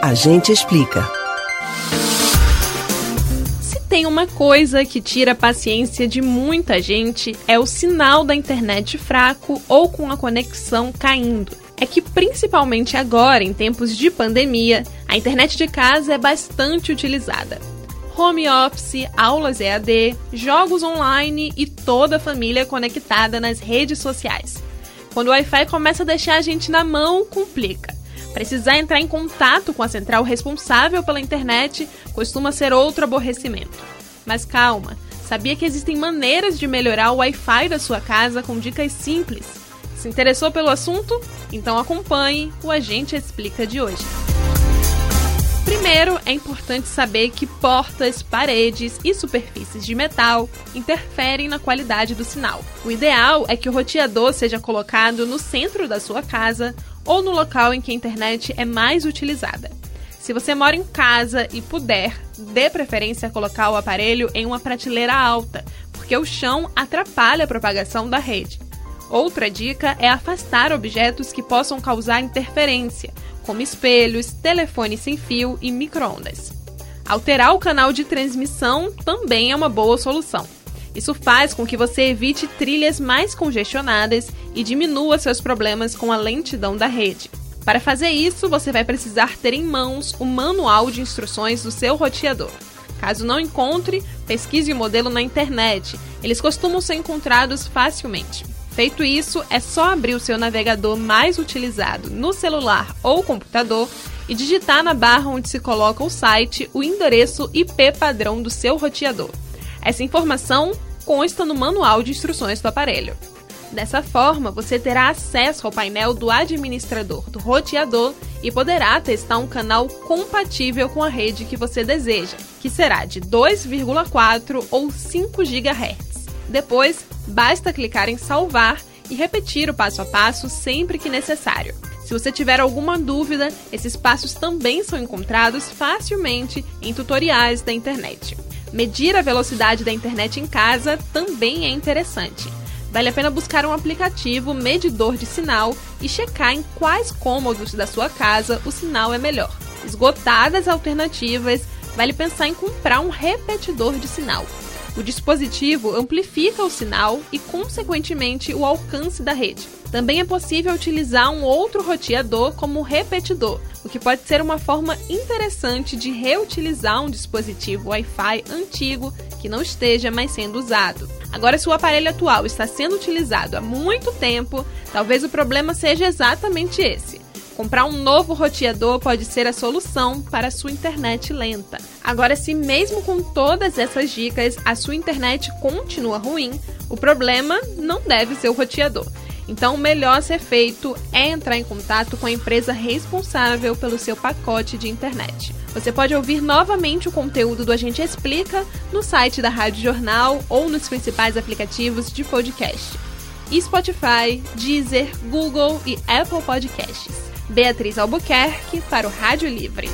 A gente explica. Se tem uma coisa que tira a paciência de muita gente é o sinal da internet fraco ou com a conexão caindo. É que principalmente agora, em tempos de pandemia, a internet de casa é bastante utilizada home office, aulas EAD, jogos online e toda a família conectada nas redes sociais. Quando o Wi-Fi começa a deixar a gente na mão, complica. Precisar entrar em contato com a central responsável pela internet costuma ser outro aborrecimento. Mas calma, sabia que existem maneiras de melhorar o Wi-Fi da sua casa com dicas simples? Se interessou pelo assunto? Então acompanhe o Agente Explica de hoje. Primeiro, é importante saber que portas, paredes e superfícies de metal interferem na qualidade do sinal. O ideal é que o roteador seja colocado no centro da sua casa ou no local em que a internet é mais utilizada. Se você mora em casa e puder, dê preferência a colocar o aparelho em uma prateleira alta, porque o chão atrapalha a propagação da rede. Outra dica é afastar objetos que possam causar interferência, como espelhos, telefone sem fio e microondas. Alterar o canal de transmissão também é uma boa solução. Isso faz com que você evite trilhas mais congestionadas e diminua seus problemas com a lentidão da rede. Para fazer isso, você vai precisar ter em mãos o manual de instruções do seu roteador. Caso não encontre, pesquise o modelo na internet. Eles costumam ser encontrados facilmente. Feito isso, é só abrir o seu navegador mais utilizado no celular ou computador e digitar na barra onde se coloca o site o endereço IP padrão do seu roteador. Essa informação consta no manual de instruções do aparelho. Dessa forma, você terá acesso ao painel do administrador do roteador e poderá testar um canal compatível com a rede que você deseja, que será de 2,4 ou 5 GHz. Depois, basta clicar em salvar e repetir o passo a passo sempre que necessário. Se você tiver alguma dúvida, esses passos também são encontrados facilmente em tutoriais da internet. Medir a velocidade da internet em casa também é interessante. Vale a pena buscar um aplicativo medidor de sinal e checar em quais cômodos da sua casa o sinal é melhor. Esgotadas alternativas, vale pensar em comprar um repetidor de sinal. O dispositivo amplifica o sinal e, consequentemente, o alcance da rede. Também é possível utilizar um outro roteador como repetidor, o que pode ser uma forma interessante de reutilizar um dispositivo Wi-Fi antigo que não esteja mais sendo usado. Agora, se o aparelho atual está sendo utilizado há muito tempo, talvez o problema seja exatamente esse. Comprar um novo roteador pode ser a solução para a sua internet lenta. Agora, se mesmo com todas essas dicas a sua internet continua ruim, o problema não deve ser o roteador. Então, o melhor a ser feito é entrar em contato com a empresa responsável pelo seu pacote de internet. Você pode ouvir novamente o conteúdo do Agente Explica no site da Rádio Jornal ou nos principais aplicativos de podcast. Spotify, Deezer, Google e Apple Podcasts. Beatriz Albuquerque para o Rádio Livre.